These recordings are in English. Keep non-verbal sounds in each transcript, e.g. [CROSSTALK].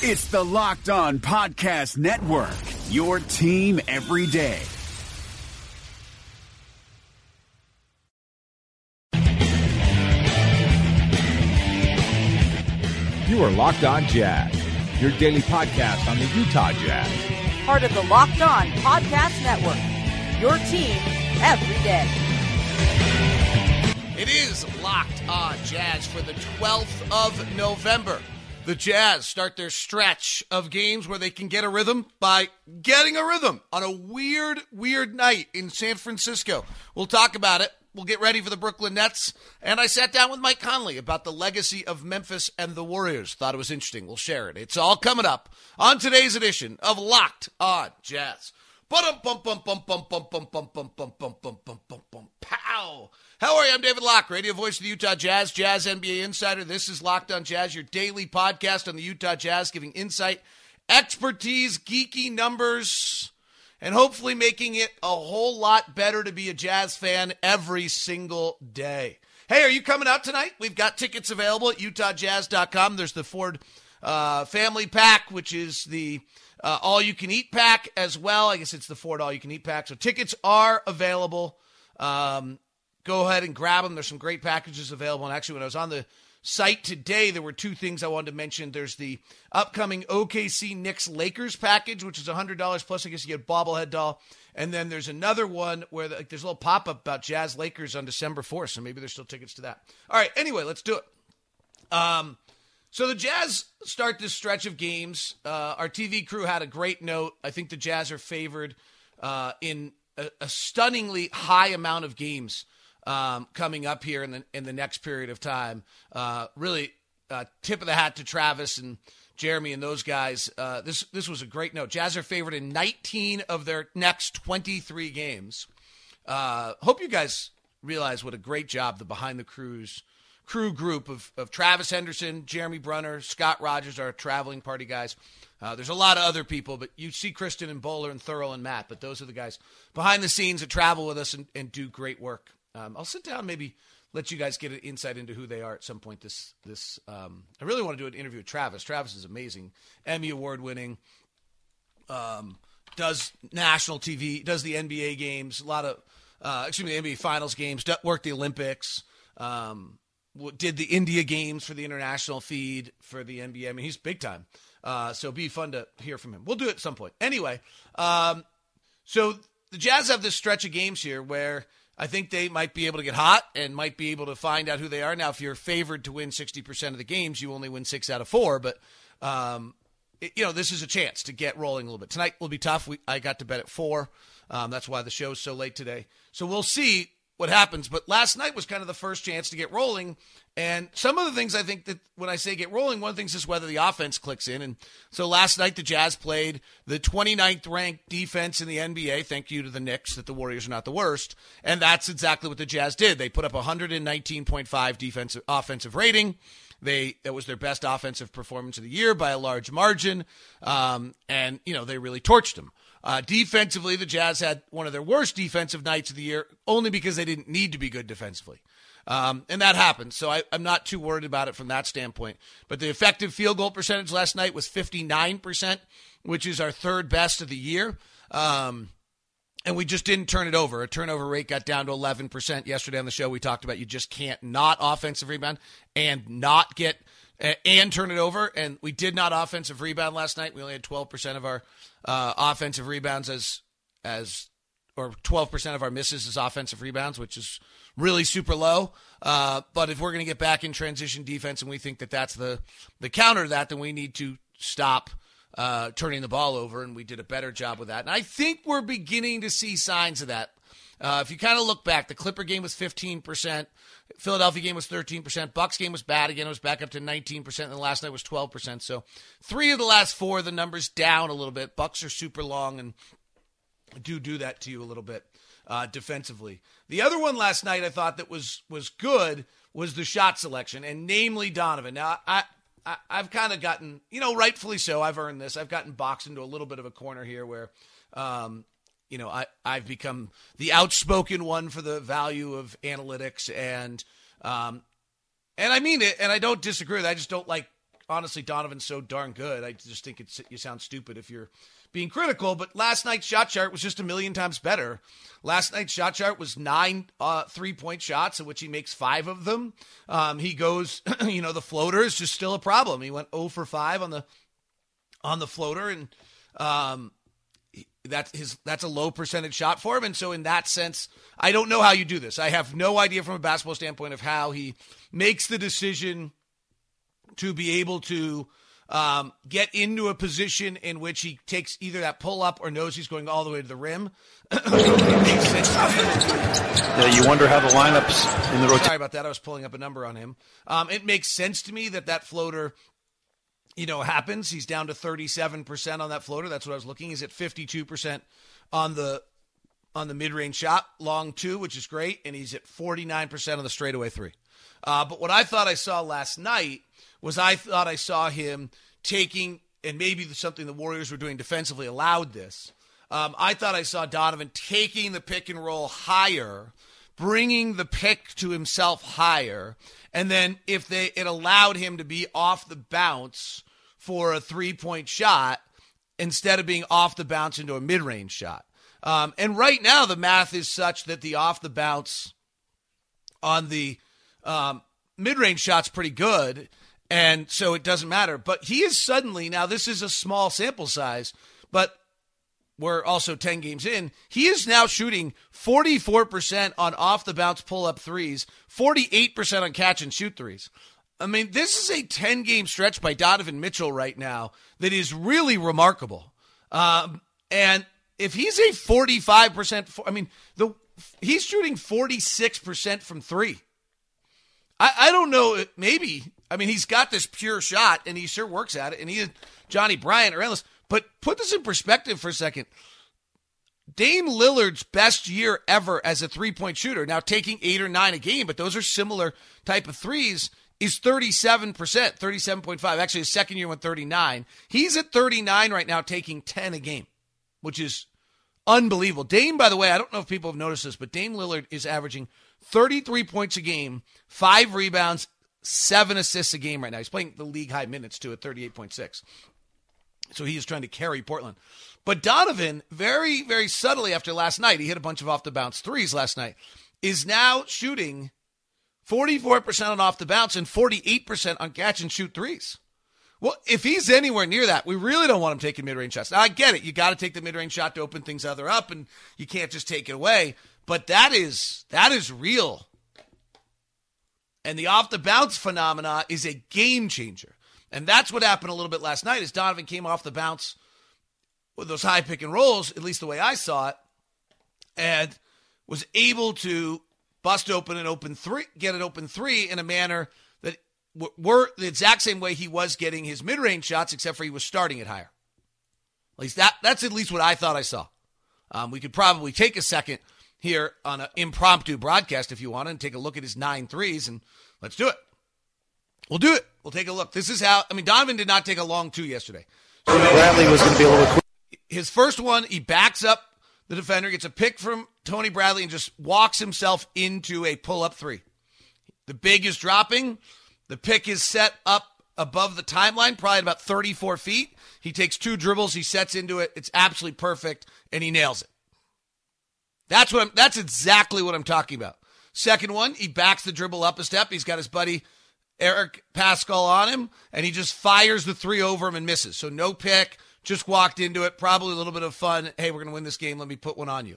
It's the Locked On Podcast Network, your team every day. You are Locked On Jazz, your daily podcast on the Utah Jazz. Part of the Locked On Podcast Network, your team every day. It is Locked On Jazz for the 12th of November. The Jazz start their stretch of games where they can get a rhythm by getting a rhythm on a weird, weird night in San Francisco. We'll talk about it. We'll get ready for the Brooklyn Nets. And I sat down with Mike Conley about the legacy of Memphis and the Warriors. Thought it was interesting. We'll share it. It's all coming up on today's edition of Locked On Jazz. Pow. How are you? I'm David Locke, radio voice of the Utah Jazz, Jazz NBA insider. This is Locked On Jazz, your daily podcast on the Utah Jazz, giving insight, expertise, geeky numbers, and hopefully making it a whole lot better to be a Jazz fan every single day. Hey, are you coming out tonight? We've got tickets available at utahjazz.com. There's the Ford uh, Family Pack, which is the uh, all you can eat pack as well. I guess it's the Ford all you can eat pack. So tickets are available. Um, go ahead and grab them. There's some great packages available. And actually, when I was on the site today, there were two things I wanted to mention. There's the upcoming OKC Knicks Lakers package, which is $100 plus. I guess you get bobblehead doll. And then there's another one where like, there's a little pop up about Jazz Lakers on December 4th. So maybe there's still tickets to that. All right. Anyway, let's do it. Um, so the Jazz start this stretch of games. Uh, our TV crew had a great note. I think the Jazz are favored uh, in a, a, stunningly high amount of games um, coming up here in the in the next period of time. Uh, really, uh, tip of the hat to Travis and Jeremy and those guys. Uh, this this was a great note. Jazz are favored in 19 of their next 23 games. Uh, hope you guys realize what a great job the behind the crews crew group of, of Travis Henderson, Jeremy Brunner, Scott Rogers, our traveling party guys. Uh, there's a lot of other people, but you see Kristen and Bowler and Thurl and Matt, but those are the guys behind the scenes that travel with us and, and do great work. Um, I'll sit down, maybe let you guys get an insight into who they are at some point. This this um, I really want to do an interview with Travis. Travis is amazing, Emmy award winning. Um, does national TV, does the NBA games, a lot of uh, excuse me, the NBA Finals games, worked the Olympics. Um, did the India games for the international feed for the NBA. I mean, he's big time. Uh, so be fun to hear from him. We'll do it at some point. Anyway, um, so the Jazz have this stretch of games here where I think they might be able to get hot and might be able to find out who they are. Now, if you're favored to win 60% of the games, you only win six out of four. But, um, it, you know, this is a chance to get rolling a little bit. Tonight will be tough. We, I got to bed at four. Um, that's why the show's so late today. So we'll see what happens. But last night was kind of the first chance to get rolling. And some of the things I think that when I say get rolling, one things is whether the offense clicks in. And so last night the Jazz played the 29th ranked defense in the NBA. Thank you to the Knicks that the Warriors are not the worst. And that's exactly what the Jazz did. They put up 119.5 defensive offensive rating. They that was their best offensive performance of the year by a large margin, um, and you know they really torched them. Uh, defensively, the Jazz had one of their worst defensive nights of the year, only because they didn't need to be good defensively. Um, and that happened. So I, am not too worried about it from that standpoint. But the effective field goal percentage last night was 59%, which is our third best of the year. Um, and we just didn't turn it over. A turnover rate got down to 11% yesterday on the show. We talked about you just can't not offensive rebound and not get and turn it over. And we did not offensive rebound last night. We only had 12% of our uh, offensive rebounds as as or 12% of our misses as offensive rebounds, which is really super low. Uh, but if we're going to get back in transition defense and we think that that's the the counter to that, then we need to stop uh, turning the ball over, and we did a better job with that. And I think we're beginning to see signs of that. Uh, if you kind of look back, the Clipper game was 15%. Philadelphia game was 13%. Bucks game was bad again. It was back up to 19%. And the last night was 12%. So three of the last four, the numbers down a little bit. Bucks are super long and do do that to you a little bit uh, defensively. The other one last night I thought that was was good was the shot selection, and namely Donovan. Now I. I I've kind of gotten, you know, rightfully so. I've earned this. I've gotten boxed into a little bit of a corner here where, um, you know, I, I've become the outspoken one for the value of analytics and, um, and I mean it, and I don't disagree with it. I just don't like honestly, Donovan's so darn good. I just think it's you sound stupid if you're being critical. But last night's shot chart was just a million times better. Last night's shot chart was nine uh, three point shots, in which he makes five of them. Um, he goes, [CLEARS THROAT] you know, the floater is just still a problem. He went 0 for five on the on the floater, and um, that's his that's a low percentage shot for him. And so in that sense, I don't know how you do this. I have no idea from a basketball standpoint of how he makes the decision to be able to um, get into a position in which he takes either that pull up or knows he's going all the way to the rim. yeah, you wonder how the lineups in the rotation. Sorry about that. I was pulling up a number on him. Um, it makes sense to me that that floater you know, happens. He's down to 37% on that floater. That's what I was looking. He's at 52% on the on the mid-range shot, long two, which is great, and he's at 49% on the straightaway three. Uh, but what I thought I saw last night was I thought I saw him taking, and maybe something the Warriors were doing defensively allowed this. Um, I thought I saw Donovan taking the pick and roll higher, bringing the pick to himself higher, and then if they it allowed him to be off the bounce for a three point shot instead of being off the bounce into a mid range shot. Um, and right now, the math is such that the off the bounce on the um, mid range shot's pretty good. And so it doesn't matter. But he is suddenly, now this is a small sample size, but we're also 10 games in. He is now shooting 44% on off the bounce pull up threes, 48% on catch and shoot threes. I mean, this is a 10 game stretch by Donovan Mitchell right now that is really remarkable. Um, and if he's a 45%, I mean, the he's shooting 46% from three. I, I don't know, maybe. I mean, he's got this pure shot and he sure works at it. And he is Johnny Bryant or endless. But put this in perspective for a second. Dame Lillard's best year ever as a three point shooter, now taking eight or nine a game, but those are similar type of threes is 37%, 37.5. Actually, his second year went 39. He's at 39 right now, taking 10 a game, which is unbelievable. Dame, by the way, I don't know if people have noticed this, but Dame Lillard is averaging 33 points a game, five rebounds, seven assists a game right now. He's playing the league high minutes too at 38.6. So he is trying to carry Portland. But Donovan, very, very subtly after last night, he hit a bunch of off the bounce threes last night, is now shooting 44% on off the bounce and 48% on catch and shoot threes. Well, if he's anywhere near that, we really don't want him taking mid range shots. Now, I get it. You got to take the mid range shot to open things other up, and you can't just take it away. But that is that is real. And the off the bounce phenomena is a game changer. And that's what happened a little bit last night. As Donovan came off the bounce with those high pick and rolls, at least the way I saw it, and was able to bust open and open three, get an open three in a manner that were the exact same way he was getting his mid range shots, except for he was starting it higher. At least that that's at least what I thought I saw. Um, we could probably take a second here on an impromptu broadcast if you want and take a look at his nine threes and let's do it. We'll do it. We'll take a look. This is how I mean Donovan did not take a long two yesterday. So Bradley was going to be a little quick. His first one, he backs up the defender, gets a pick from Tony Bradley, and just walks himself into a pull up three. The big is dropping. The pick is set up above the timeline, probably about 34 feet. He takes two dribbles, he sets into it. It's absolutely perfect, and he nails it. That's what I'm, that's exactly what I'm talking about. Second one, he backs the dribble up a step. He's got his buddy Eric Paschall on him, and he just fires the three over him and misses. So no pick, just walked into it. Probably a little bit of fun. Hey, we're going to win this game. Let me put one on you.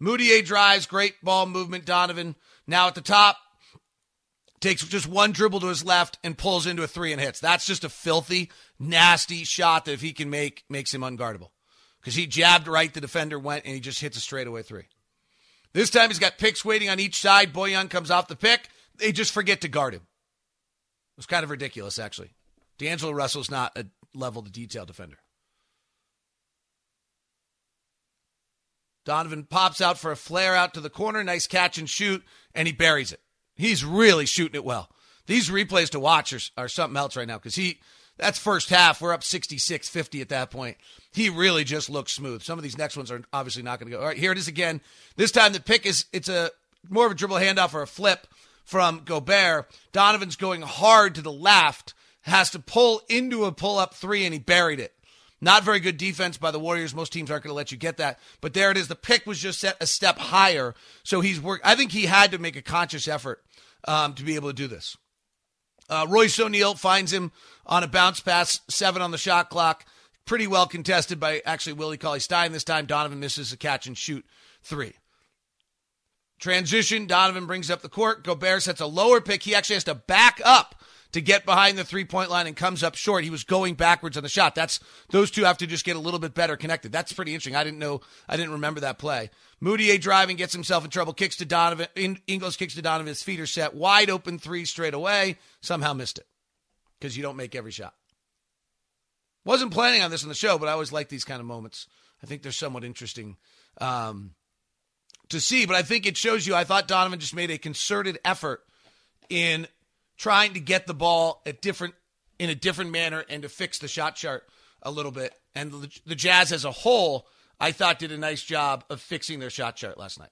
Mudiay drives, great ball movement. Donovan now at the top takes just one dribble to his left and pulls into a three and hits. That's just a filthy, nasty shot that if he can make, makes him unguardable. Because he jabbed right, the defender went, and he just hits a straightaway three. This time he's got picks waiting on each side. Bojan comes off the pick. They just forget to guard him. It was kind of ridiculous, actually. D'Angelo Russell's not a level to detail defender. Donovan pops out for a flare out to the corner, nice catch and shoot, and he buries it. He's really shooting it well. These replays to watch are, are something else right now because he that's first half. We're up 66 50 at that point. He really just looks smooth. Some of these next ones are obviously not going to go. All right, here it is again. This time the pick is it's a more of a dribble handoff or a flip from Gobert. Donovan's going hard to the left, has to pull into a pull up three, and he buried it. Not very good defense by the Warriors. Most teams aren't going to let you get that. But there it is. The pick was just set a step higher. So he's worked. I think he had to make a conscious effort um, to be able to do this. Uh, Royce O'Neale finds him on a bounce pass, seven on the shot clock. Pretty well contested by actually Willie Cauley Stein this time. Donovan misses a catch and shoot three. Transition, Donovan brings up the court. Gobert sets a lower pick. He actually has to back up to get behind the three point line and comes up short. He was going backwards on the shot. That's those two have to just get a little bit better connected. That's pretty interesting. I didn't know. I didn't remember that play. Mudiay driving gets himself in trouble. Kicks to Donovan. Ingles kicks to Donovan. His feet are set wide open three straight away. Somehow missed it because you don't make every shot. Wasn't planning on this in the show, but I always like these kind of moments. I think they're somewhat interesting um, to see. But I think it shows you. I thought Donovan just made a concerted effort in trying to get the ball at different in a different manner and to fix the shot chart a little bit. And the, the Jazz as a whole, I thought did a nice job of fixing their shot chart last night.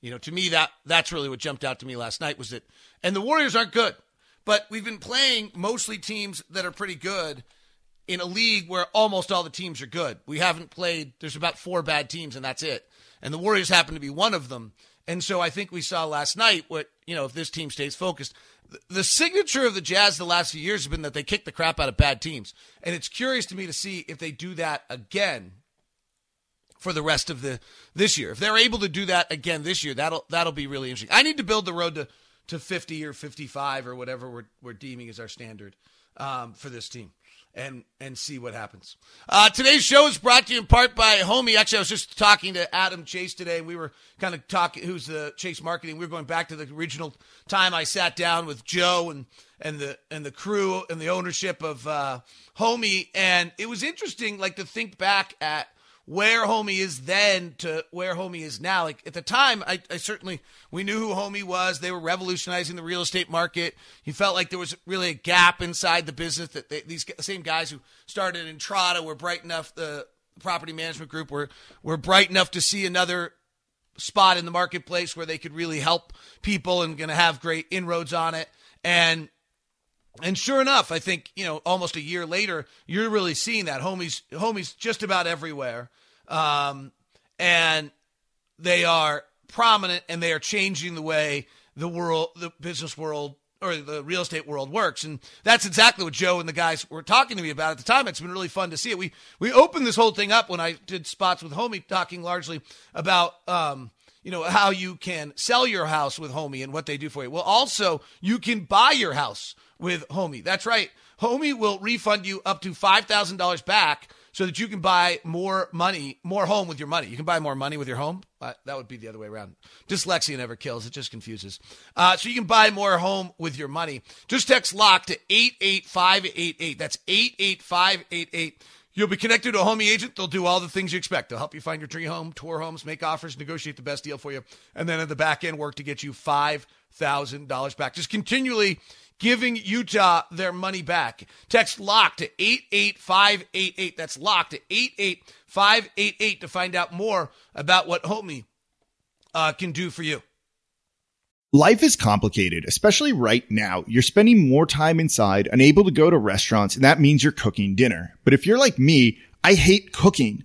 You know, to me that that's really what jumped out to me last night was that and the Warriors aren't good, but we've been playing mostly teams that are pretty good in a league where almost all the teams are good. We haven't played there's about four bad teams and that's it. And the Warriors happen to be one of them. And so I think we saw last night what, you know, if this team stays focused, the signature of the Jazz the last few years has been that they kick the crap out of bad teams. And it's curious to me to see if they do that again for the rest of the this year. If they're able to do that again this year, that'll that'll be really interesting. I need to build the road to, to 50 or 55 or whatever we're, we're deeming as our standard um, for this team and and see what happens. Uh, today's show is brought to you in part by Homie. Actually, I was just talking to Adam Chase today, and we were kind of talking. Who's the Chase Marketing? We were going back to the original time I sat down with Joe and and the and the crew and the ownership of uh, Homie, and it was interesting, like to think back at where homie is then to where homie is now. Like at the time, I, I, certainly we knew who homie was. They were revolutionizing the real estate market. He felt like there was really a gap inside the business that they, these same guys who started Entrata were bright enough. The property management group were were bright enough to see another spot in the marketplace where they could really help people and going to have great inroads on it. And and sure enough, I think you know almost a year later, you're really seeing that homies homies just about everywhere um, and they are prominent and they are changing the way the world, the business world, or the real estate world works. And that's exactly what Joe and the guys were talking to me about at the time. It's been really fun to see it. We we opened this whole thing up when I did spots with Homie, talking largely about um, you know how you can sell your house with Homie and what they do for you. Well, also you can buy your house with Homie. That's right. Homie will refund you up to five thousand dollars back so that you can buy more money, more home with your money. You can buy more money with your home. Uh, that would be the other way around. Dyslexia never kills, it just confuses. Uh, so you can buy more home with your money. Just text LOCK to 88588. That's 88588. You'll be connected to a homie agent. They'll do all the things you expect. They'll help you find your dream home, tour homes, make offers, negotiate the best deal for you, and then at the back end work to get you $5,000 back. Just continually giving Utah their money back. Text LOCK to 88588. That's LOCK to 88588 to find out more about what Homie uh, can do for you. Life is complicated, especially right now. You're spending more time inside, unable to go to restaurants, and that means you're cooking dinner. But if you're like me, I hate cooking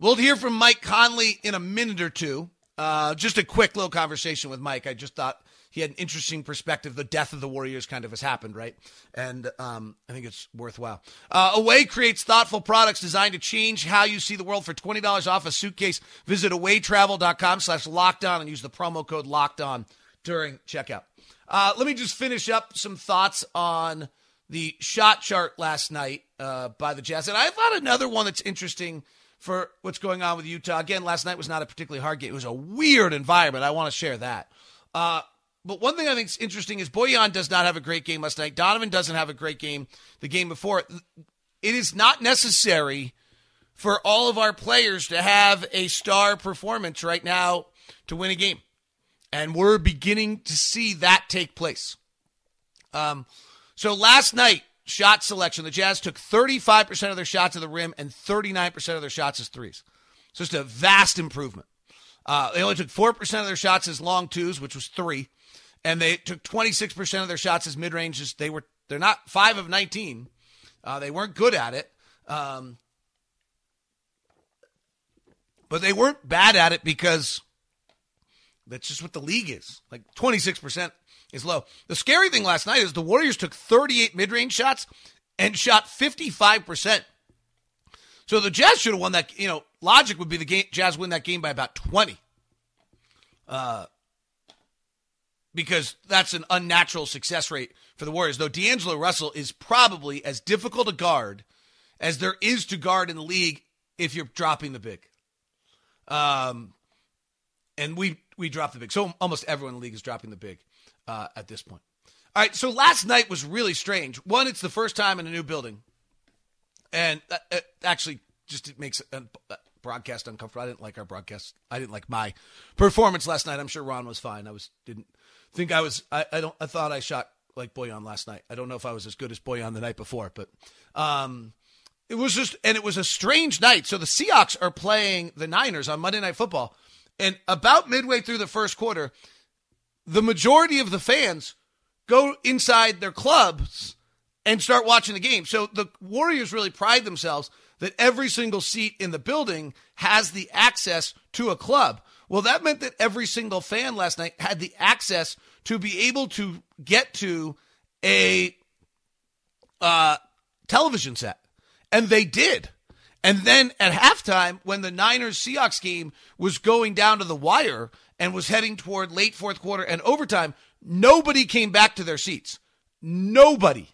We'll hear from Mike Conley in a minute or two. Uh, just a quick little conversation with Mike. I just thought he had an interesting perspective. The death of the Warriors kind of has happened, right? And um, I think it's worthwhile. Uh, Away creates thoughtful products designed to change how you see the world. For twenty dollars off a suitcase, visit awaytravel.com slash lockdown and use the promo code locked on during checkout. Uh, let me just finish up some thoughts on the shot chart last night uh, by the Jazz. And I thought another one that's interesting for what's going on with Utah. Again, last night was not a particularly hard game. It was a weird environment. I want to share that. Uh, but one thing I think is interesting is Bojan does not have a great game last night. Donovan doesn't have a great game the game before. It is not necessary for all of our players to have a star performance right now to win a game. And we're beginning to see that take place. Um, so last night, shot selection, the Jazz took 35% of their shots at the rim and 39% of their shots as threes. So just a vast improvement. Uh, they only took 4% of their shots as long twos, which was three. And they took 26% of their shots as mid ranges. They were, they're not five of 19. Uh, they weren't good at it. Um, but they weren't bad at it because that's just what the league is. Like 26% is low. The scary thing last night is the Warriors took 38 mid range shots and shot 55%. So the Jazz should have won that. You know, logic would be the game, Jazz win that game by about 20. Uh, because that's an unnatural success rate for the Warriors. Though D'Angelo Russell is probably as difficult to guard as there is to guard in the league if you're dropping the big. Um, and we we dropped the big. So almost everyone in the league is dropping the big uh, at this point. All right, so last night was really strange. One, it's the first time in a new building, and uh, it actually just it makes a broadcast uncomfortable. I didn't like our broadcast. I didn't like my performance last night. I'm sure Ron was fine. I was didn't think I was. I, I don't. I thought I shot like Bojan last night. I don't know if I was as good as Bojan the night before, but um, it was just and it was a strange night. So the Seahawks are playing the Niners on Monday Night Football, and about midway through the first quarter, the majority of the fans go inside their clubs and start watching the game. So the Warriors really pride themselves that every single seat in the building has the access to a club. Well, that meant that every single fan last night had the access to be able to get to a uh, television set. And they did. And then at halftime, when the Niners Seahawks game was going down to the wire and was heading toward late fourth quarter and overtime, nobody came back to their seats. Nobody.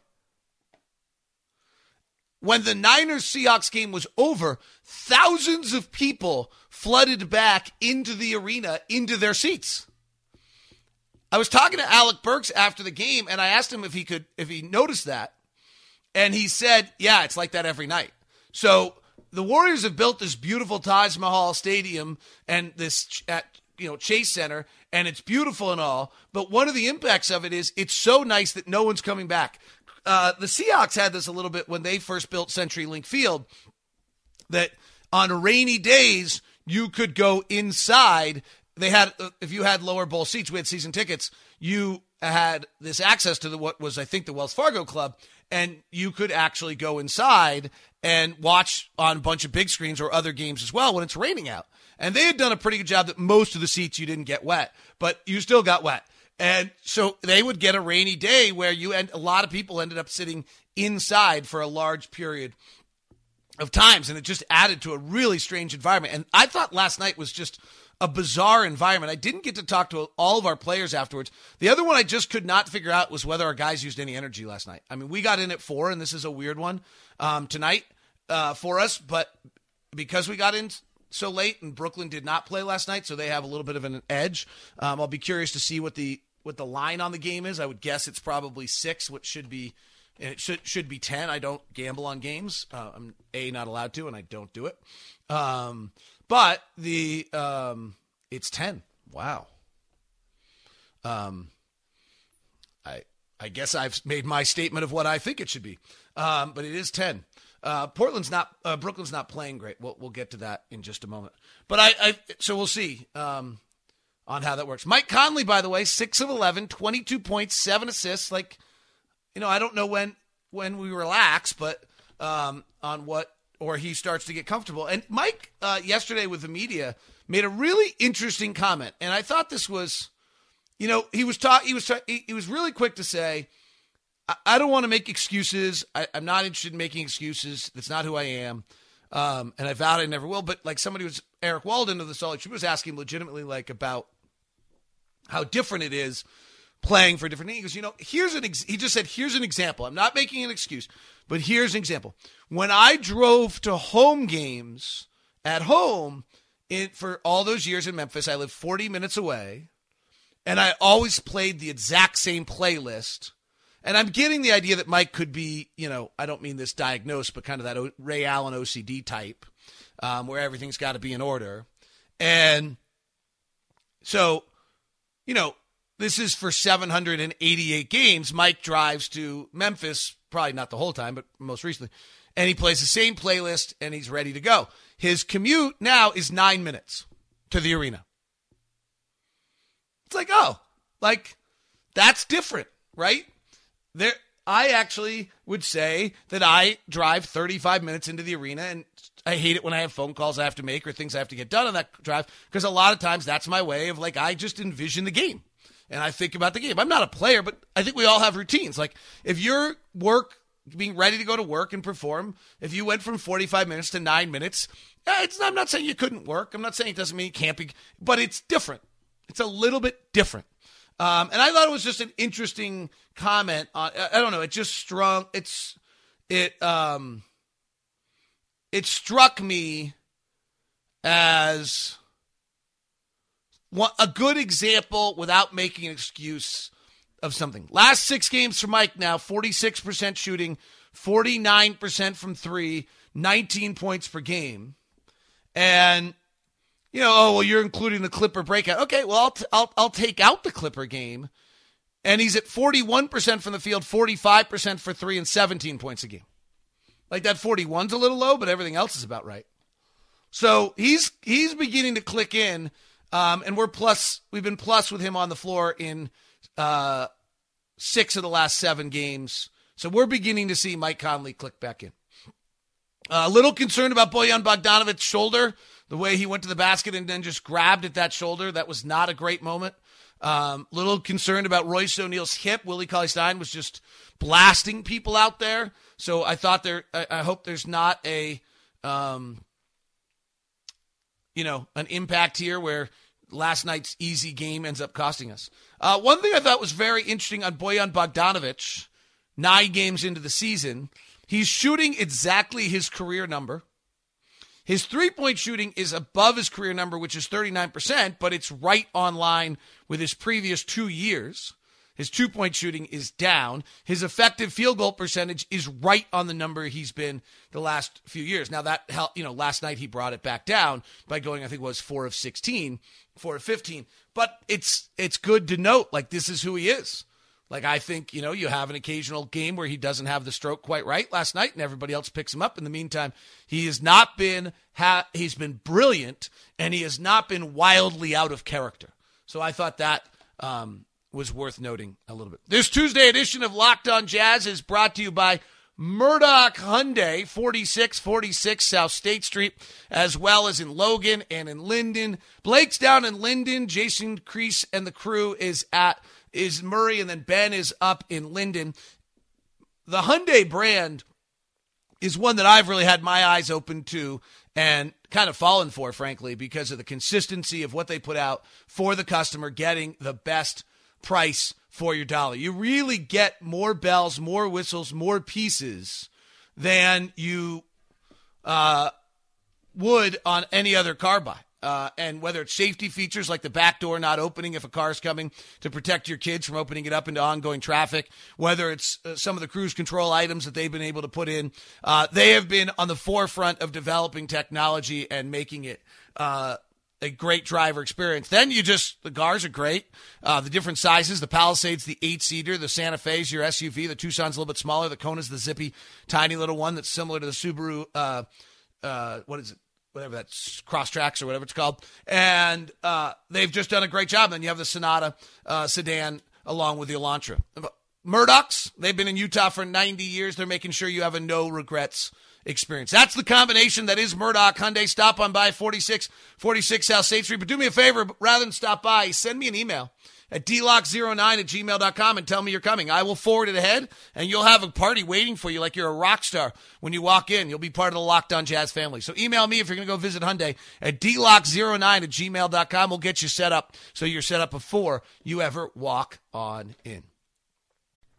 When the Niners Seahawks game was over, thousands of people flooded back into the arena, into their seats. I was talking to Alec Burks after the game, and I asked him if he could, if he noticed that, and he said, "Yeah, it's like that every night." So the Warriors have built this beautiful Taj Mahal Stadium and this at you know Chase Center, and it's beautiful and all. But one of the impacts of it is it's so nice that no one's coming back. Uh, the Seahawks had this a little bit when they first built CenturyLink Field. That on rainy days you could go inside. They had uh, if you had lower bowl seats, we had season tickets. You had this access to the what was I think the Wells Fargo Club, and you could actually go inside and watch on a bunch of big screens or other games as well when it's raining out. And they had done a pretty good job that most of the seats you didn't get wet, but you still got wet. And so they would get a rainy day where you and a lot of people ended up sitting inside for a large period of times and it just added to a really strange environment. And I thought last night was just a bizarre environment. I didn't get to talk to all of our players afterwards. The other one I just could not figure out was whether our guys used any energy last night. I mean, we got in at four, and this is a weird one um, tonight uh, for us, but because we got in so late and Brooklyn did not play last night, so they have a little bit of an edge. Um, I'll be curious to see what the what the line on the game is. I would guess it's probably six, which should be and it should should be ten. I don't gamble on games. Uh, I'm a not allowed to, and I don't do it. Um, but the um, it's ten. Wow. Um, I I guess I've made my statement of what I think it should be. Um, but it is ten. Uh, Portland's not, uh, Brooklyn's not playing great. We'll, we'll get to that in just a moment. But I, I so we'll see um, on how that works. Mike Conley, by the way, six of 11, 22 points, seven assists. Like, you know, I don't know when when we relax, but um, on what or he starts to get comfortable. And Mike uh, yesterday with the media made a really interesting comment, and I thought this was, you know, he was talk he was ta- he, he was really quick to say, I, I don't want to make excuses. I, I'm not interested in making excuses. That's not who I am. Um, and I vowed I never will. But like somebody was Eric Walden of the Salt Lake was asking legitimately like about how different it is playing for different. He goes, you know, here's an. Ex-, he just said, here's an example. I'm not making an excuse, but here's an example. When I drove to home games at home in for all those years in Memphis, I lived 40 minutes away, and I always played the exact same playlist. And I'm getting the idea that Mike could be, you know, I don't mean this diagnosed, but kind of that o- Ray Allen OCD type, um, where everything's got to be in order. And so, you know, this is for 788 games. Mike drives to Memphis, probably not the whole time, but most recently, and he plays the same playlist and he's ready to go. His commute now is nine minutes to the arena. It's like, oh, like that's different, right? There, I actually would say that I drive 35 minutes into the arena and I hate it when I have phone calls I have to make or things I have to get done on that drive because a lot of times that's my way of like, I just envision the game and I think about the game. I'm not a player, but I think we all have routines. Like if your work being ready to go to work and perform, if you went from 45 minutes to nine minutes, eh, it's I'm not saying you couldn't work. I'm not saying it doesn't mean you can't be, but it's different. It's a little bit different. Um, and I thought it was just an interesting comment on. I don't know. It just strung. It's it. Um, it struck me as a good example without making an excuse of something. Last six games for Mike now 46% shooting, 49% from three, 19 points per game. And, you know, oh, well, you're including the Clipper breakout. Okay, well, I'll, t- I'll, I'll take out the Clipper game. And he's at 41% from the field, 45% for three, and 17 points a game. Like that 41's a little low, but everything else is about right. So he's he's beginning to click in, um, and we're plus. We've been plus with him on the floor in uh, six of the last seven games. So we're beginning to see Mike Conley click back in. A little concerned about Bojan Bogdanovic's shoulder, the way he went to the basket and then just grabbed at that shoulder. That was not a great moment. Um, little concerned about Royce O'Neale's hip. Willie Cauley Stein was just blasting people out there. So I thought there. I, I hope there's not a, um, you know, an impact here where last night's easy game ends up costing us. Uh, one thing I thought was very interesting on Bojan Bogdanovic, nine games into the season, he's shooting exactly his career number. His three point shooting is above his career number, which is 39%, but it's right on line with his previous two years. His two point shooting is down. His effective field goal percentage is right on the number he's been the last few years. Now that you know, last night he brought it back down by going, I think it was four of 16, four of 15. But it's, it's good to note, like, this is who he is. Like, I think, you know, you have an occasional game where he doesn't have the stroke quite right last night and everybody else picks him up. In the meantime, he has not been, ha- he's been brilliant and he has not been wildly out of character. So I thought that, um, was worth noting a little bit. This Tuesday edition of Locked On Jazz is brought to you by Murdock Hyundai, 4646 South State Street, as well as in Logan and in Lindon. Blake's down in Lindon. Jason Crease and the crew is at is Murray, and then Ben is up in Lindon. The Hyundai brand is one that I've really had my eyes open to and kind of fallen for, frankly, because of the consistency of what they put out for the customer, getting the best price for your dollar. You really get more bells, more whistles, more pieces than you uh, would on any other car buy. Uh, and whether it's safety features like the back door not opening if a car is coming to protect your kids from opening it up into ongoing traffic, whether it's uh, some of the cruise control items that they've been able to put in, uh, they have been on the forefront of developing technology and making it uh, a great driver experience. Then you just the cars are great. Uh, the different sizes, the Palisades, the eight seater, the Santa Fe's your SUV, the Tucson's a little bit smaller, the Kona's the zippy, tiny little one that's similar to the Subaru. Uh, uh, what is it? Whatever that's Crosstreks or whatever it's called, and uh, they've just done a great job. Then you have the Sonata uh, sedan along with the Elantra. Murdocks, they've been in Utah for 90 years. They're making sure you have a no regrets experience. That's the combination that is Murdock Hyundai. Stop on by 46, 46 South State Street. But do me a favor, rather than stop by, send me an email at dlock09 at gmail.com and tell me you're coming. I will forward it ahead, and you'll have a party waiting for you like you're a rock star when you walk in. You'll be part of the Locked On Jazz family. So email me if you're going to go visit Hyundai at dlock09 at gmail.com. We'll get you set up so you're set up before you ever walk on in.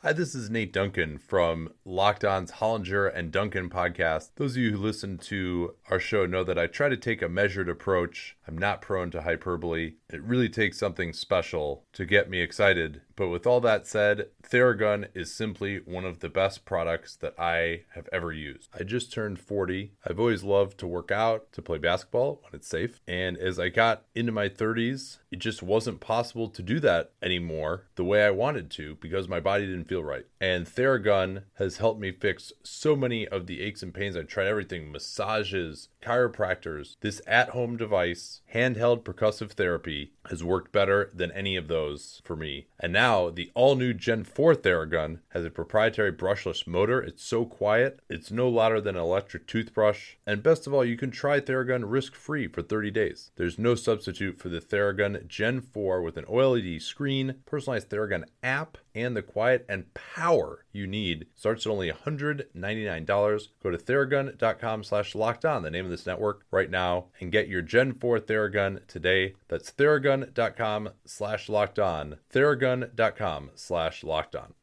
Hi, this is Nate Duncan from Locked On's Hollinger and Duncan podcast. Those of you who listen to our show know that I try to take a measured approach. I'm not prone to hyperbole. It really takes something special to get me excited. But with all that said, Theragun is simply one of the best products that I have ever used. I just turned 40. I've always loved to work out, to play basketball when it's safe. And as I got into my 30s, it just wasn't possible to do that anymore the way I wanted to because my body didn't feel right. And Theragun has helped me fix so many of the aches and pains. I've tried everything massages, chiropractors. This at home device, handheld percussive therapy, has worked better than any of those for me. And now the all new Gen 4 Theragun has a proprietary brushless motor. It's so quiet, it's no louder than an electric toothbrush. And best of all, you can try Theragun risk free for 30 days. There's no substitute for the Theragun Gen 4 with an OLED screen, personalized Theragun app, and the quiet and power you need. Starts at only $199. Go to theragun.com slash locked on, the name of this network, right now, and get your Gen 4 Theragun today. That's theragun.com slash locked on. Theragun.com slash locked on.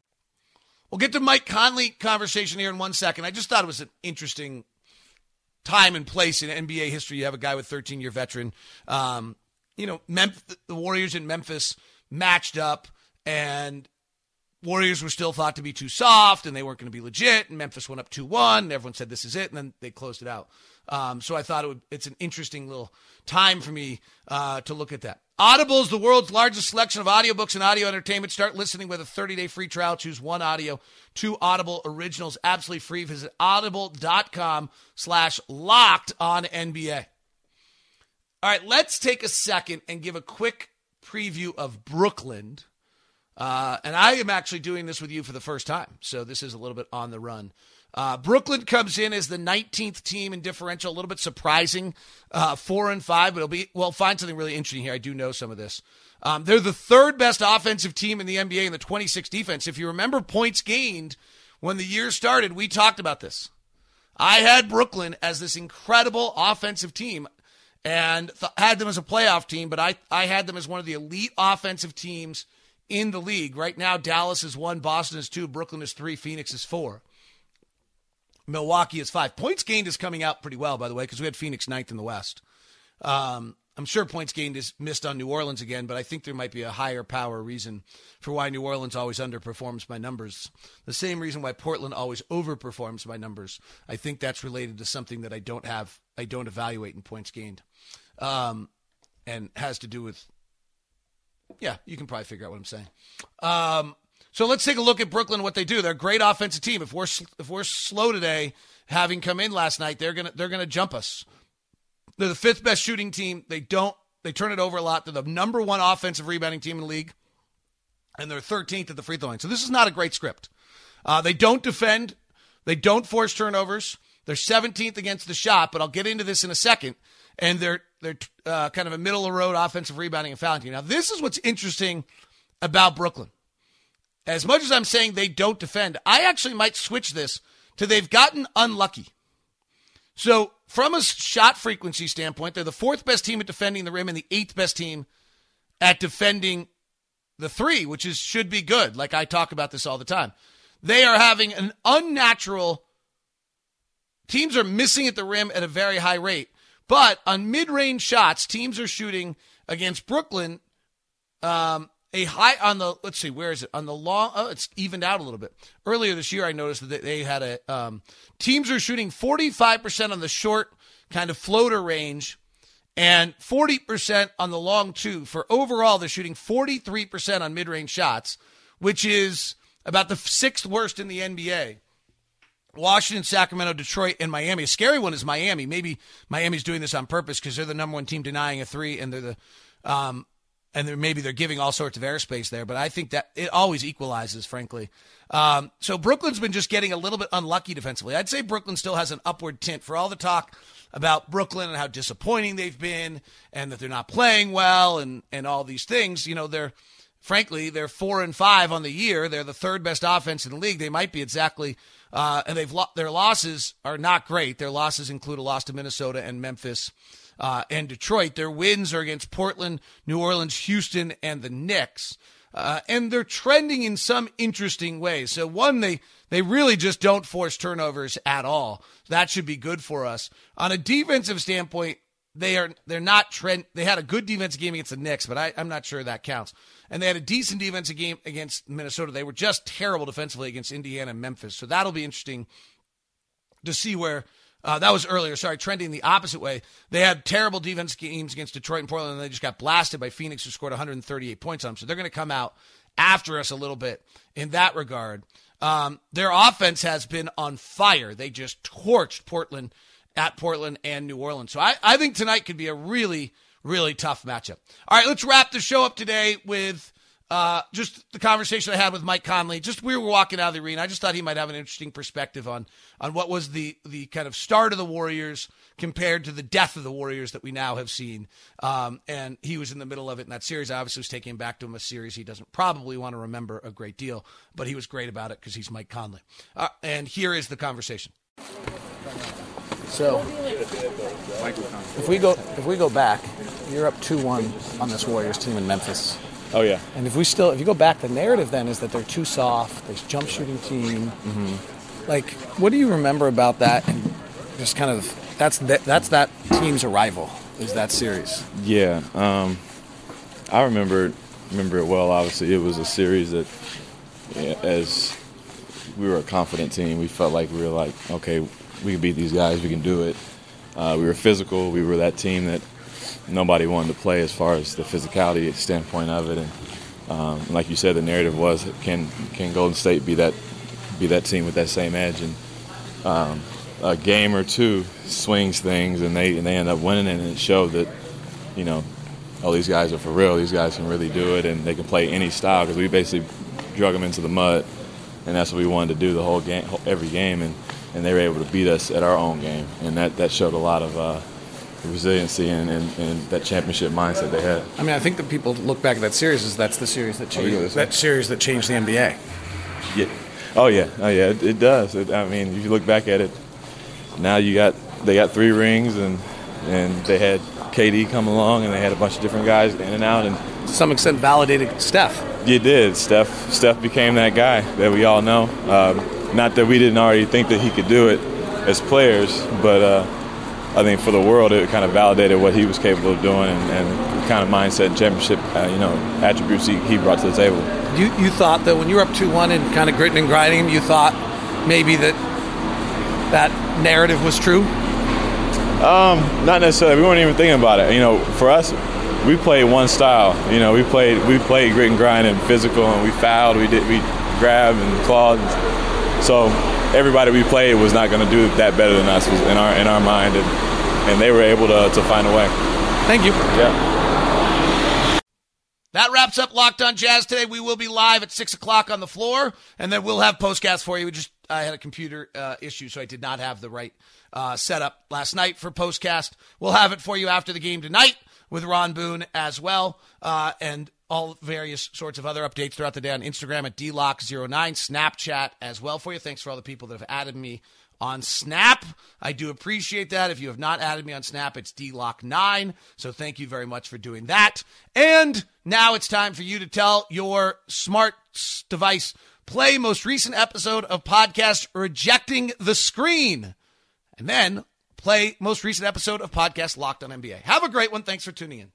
We'll get to Mike Conley conversation here in one second. I just thought it was an interesting time and place in NBA history. You have a guy with 13 year veteran. Um, you know, Memphis, the Warriors in Memphis matched up, and Warriors were still thought to be too soft, and they weren't going to be legit. And Memphis went up two one. Everyone said this is it, and then they closed it out. Um, so I thought it would, it's an interesting little time for me uh, to look at that. Audible is the world's largest selection of audiobooks and audio entertainment. Start listening with a 30-day free trial. Choose one audio, two Audible originals, absolutely free. Visit audible.com slash locked on NBA. All right, let's take a second and give a quick preview of Brooklyn. Uh, and I am actually doing this with you for the first time. So this is a little bit on the run. Uh, Brooklyn comes in as the 19th team in differential, a little bit surprising, uh, four and five, but it'll be, well, find something really interesting here. I do know some of this. Um, they're the third best offensive team in the NBA in the 26th defense. If you remember points gained when the year started, we talked about this. I had Brooklyn as this incredible offensive team and th- had them as a playoff team, but I, I had them as one of the elite offensive teams in the league. Right now, Dallas is one, Boston is two, Brooklyn is three, Phoenix is four. Milwaukee is five. Points gained is coming out pretty well, by the way, because we had Phoenix ninth in the West. Um, I'm sure points gained is missed on New Orleans again, but I think there might be a higher power reason for why New Orleans always underperforms my numbers. The same reason why Portland always overperforms my numbers. I think that's related to something that I don't have, I don't evaluate in points gained, um, and has to do with. Yeah, you can probably figure out what I'm saying. Um, so let's take a look at Brooklyn. What they do? They're a great offensive team. If we're if we're slow today, having come in last night, they're gonna they're gonna jump us. They're the fifth best shooting team. They don't they turn it over a lot. They're the number one offensive rebounding team in the league, and they're 13th at the free throw line. So this is not a great script. Uh, they don't defend. They don't force turnovers. They're 17th against the shot, but I'll get into this in a second. And they're they're uh, kind of a middle of the road offensive rebounding and fouling team. Now this is what's interesting about Brooklyn as much as I'm saying they don't defend, I actually might switch this to they've gotten unlucky. So, from a shot frequency standpoint, they're the fourth best team at defending the rim and the eighth best team at defending the three, which is should be good. Like I talk about this all the time. They are having an unnatural teams are missing at the rim at a very high rate. But on mid-range shots, teams are shooting against Brooklyn um, a high on the let's see where is it on the long oh it's evened out a little bit earlier this year i noticed that they had a um, teams are shooting 45% on the short kind of floater range and 40% on the long two for overall they're shooting 43% on mid-range shots which is about the sixth worst in the nba Washington, Sacramento, Detroit, and Miami. A scary one is Miami. Maybe Miami's doing this on purpose because they're the number one team denying a three, and they're the um, and maybe they're giving all sorts of airspace there, but I think that it always equalizes, frankly. Um, so Brooklyn's been just getting a little bit unlucky defensively. I'd say Brooklyn still has an upward tint for all the talk about Brooklyn and how disappointing they've been and that they're not playing well and, and all these things. You know, they're frankly, they're four and five on the year. They're the third best offense in the league. They might be exactly, uh, and they've lo- their losses are not great. Their losses include a loss to Minnesota and Memphis uh, and Detroit. Their wins are against Portland, New Orleans, Houston, and the Knicks. Uh, and they're trending in some interesting ways. So one, they they really just don't force turnovers at all. That should be good for us. On a defensive standpoint, they are they're not trend. They had a good defensive game against the Knicks, but I, I'm not sure that counts. And they had a decent defensive game against Minnesota. They were just terrible defensively against Indiana and Memphis. So that'll be interesting to see where uh, that was earlier. Sorry, trending the opposite way. They had terrible defense games against Detroit and Portland, and they just got blasted by Phoenix, who scored 138 points on them. So they're going to come out after us a little bit in that regard. Um, their offense has been on fire. They just torched Portland at Portland and New Orleans. So I, I think tonight could be a really, really tough matchup. All right, let's wrap the show up today with uh, just the conversation I had with Mike Conley. Just we were walking out of the arena. I just thought he might have an interesting perspective on on what was the the kind of start of the Warriors compared to the death of the Warriors that we now have seen. Um, and he was in the middle of it in that series. I obviously was taking him back to him a series he doesn't probably want to remember a great deal, but he was great about it because he's Mike Conley. Uh, and here is the conversation. So, if we go if we go back, you're up two one on this Warriors team in Memphis. Oh yeah. And if we still, if you go back, the narrative then is that they're too soft. They're jump shooting team. Mm-hmm. Like, what do you remember about that? And just kind of that's that, that's that team's arrival is that series. Yeah. Um, I remember remember it well. Obviously, it was a series that, yeah, as we were a confident team, we felt like we were like, okay, we can beat these guys. We can do it. Uh, we were physical. We were that team that nobody wanted to play as far as the physicality standpoint of it. And um, like you said, the narrative was can can Golden State be that be that team with that same edge? And um, a game or two swings things, and they and they end up winning, and it showed that you know, oh these guys are for real. These guys can really do it, and they can play any style because we basically drug them into the mud, and that's what we wanted to do the whole game, every game, and and they were able to beat us at our own game, and that that showed a lot of. Uh, resiliency and, and, and, that championship mindset they had. I mean, I think that people look back at that series as that's the series that changed oh, that series that changed the NBA. Yeah. Oh yeah. Oh yeah. It, it does. It, I mean, if you look back at it, now you got they got three rings and and they had KD come along and they had a bunch of different guys in and out and to some extent validated Steph. You did. Steph Steph became that guy that we all know. Um, not that we didn't already think that he could do it as players, but. Uh, I think for the world, it kind of validated what he was capable of doing and, and the kind of mindset and championship, uh, you know, attributes he, he brought to the table. You, you thought that when you were up 2-1 and kind of gritting and grinding, you thought maybe that that narrative was true? Um, not necessarily. We weren't even thinking about it. You know, for us, we played one style. You know, we played we played grit and grind and physical, and we fouled. We did we grabbed and clawed. So everybody we played was not going to do that better than us in our in our mind, and, and they were able to, to find a way. Thank you. Yeah. That wraps up Locked On Jazz today. We will be live at six o'clock on the floor, and then we'll have postcasts for you. We just I had a computer uh, issue, so I did not have the right uh, setup last night for postcast. We'll have it for you after the game tonight with Ron Boone as well, uh, and all various sorts of other updates throughout the day on Instagram at dlocke09, Snapchat as well for you. Thanks for all the people that have added me on Snap. I do appreciate that. If you have not added me on Snap, it's dlock9. So thank you very much for doing that. And now it's time for you to tell your smart device play most recent episode of podcast Rejecting the Screen. And then play most recent episode of podcast Locked on NBA. Have a great one. Thanks for tuning in.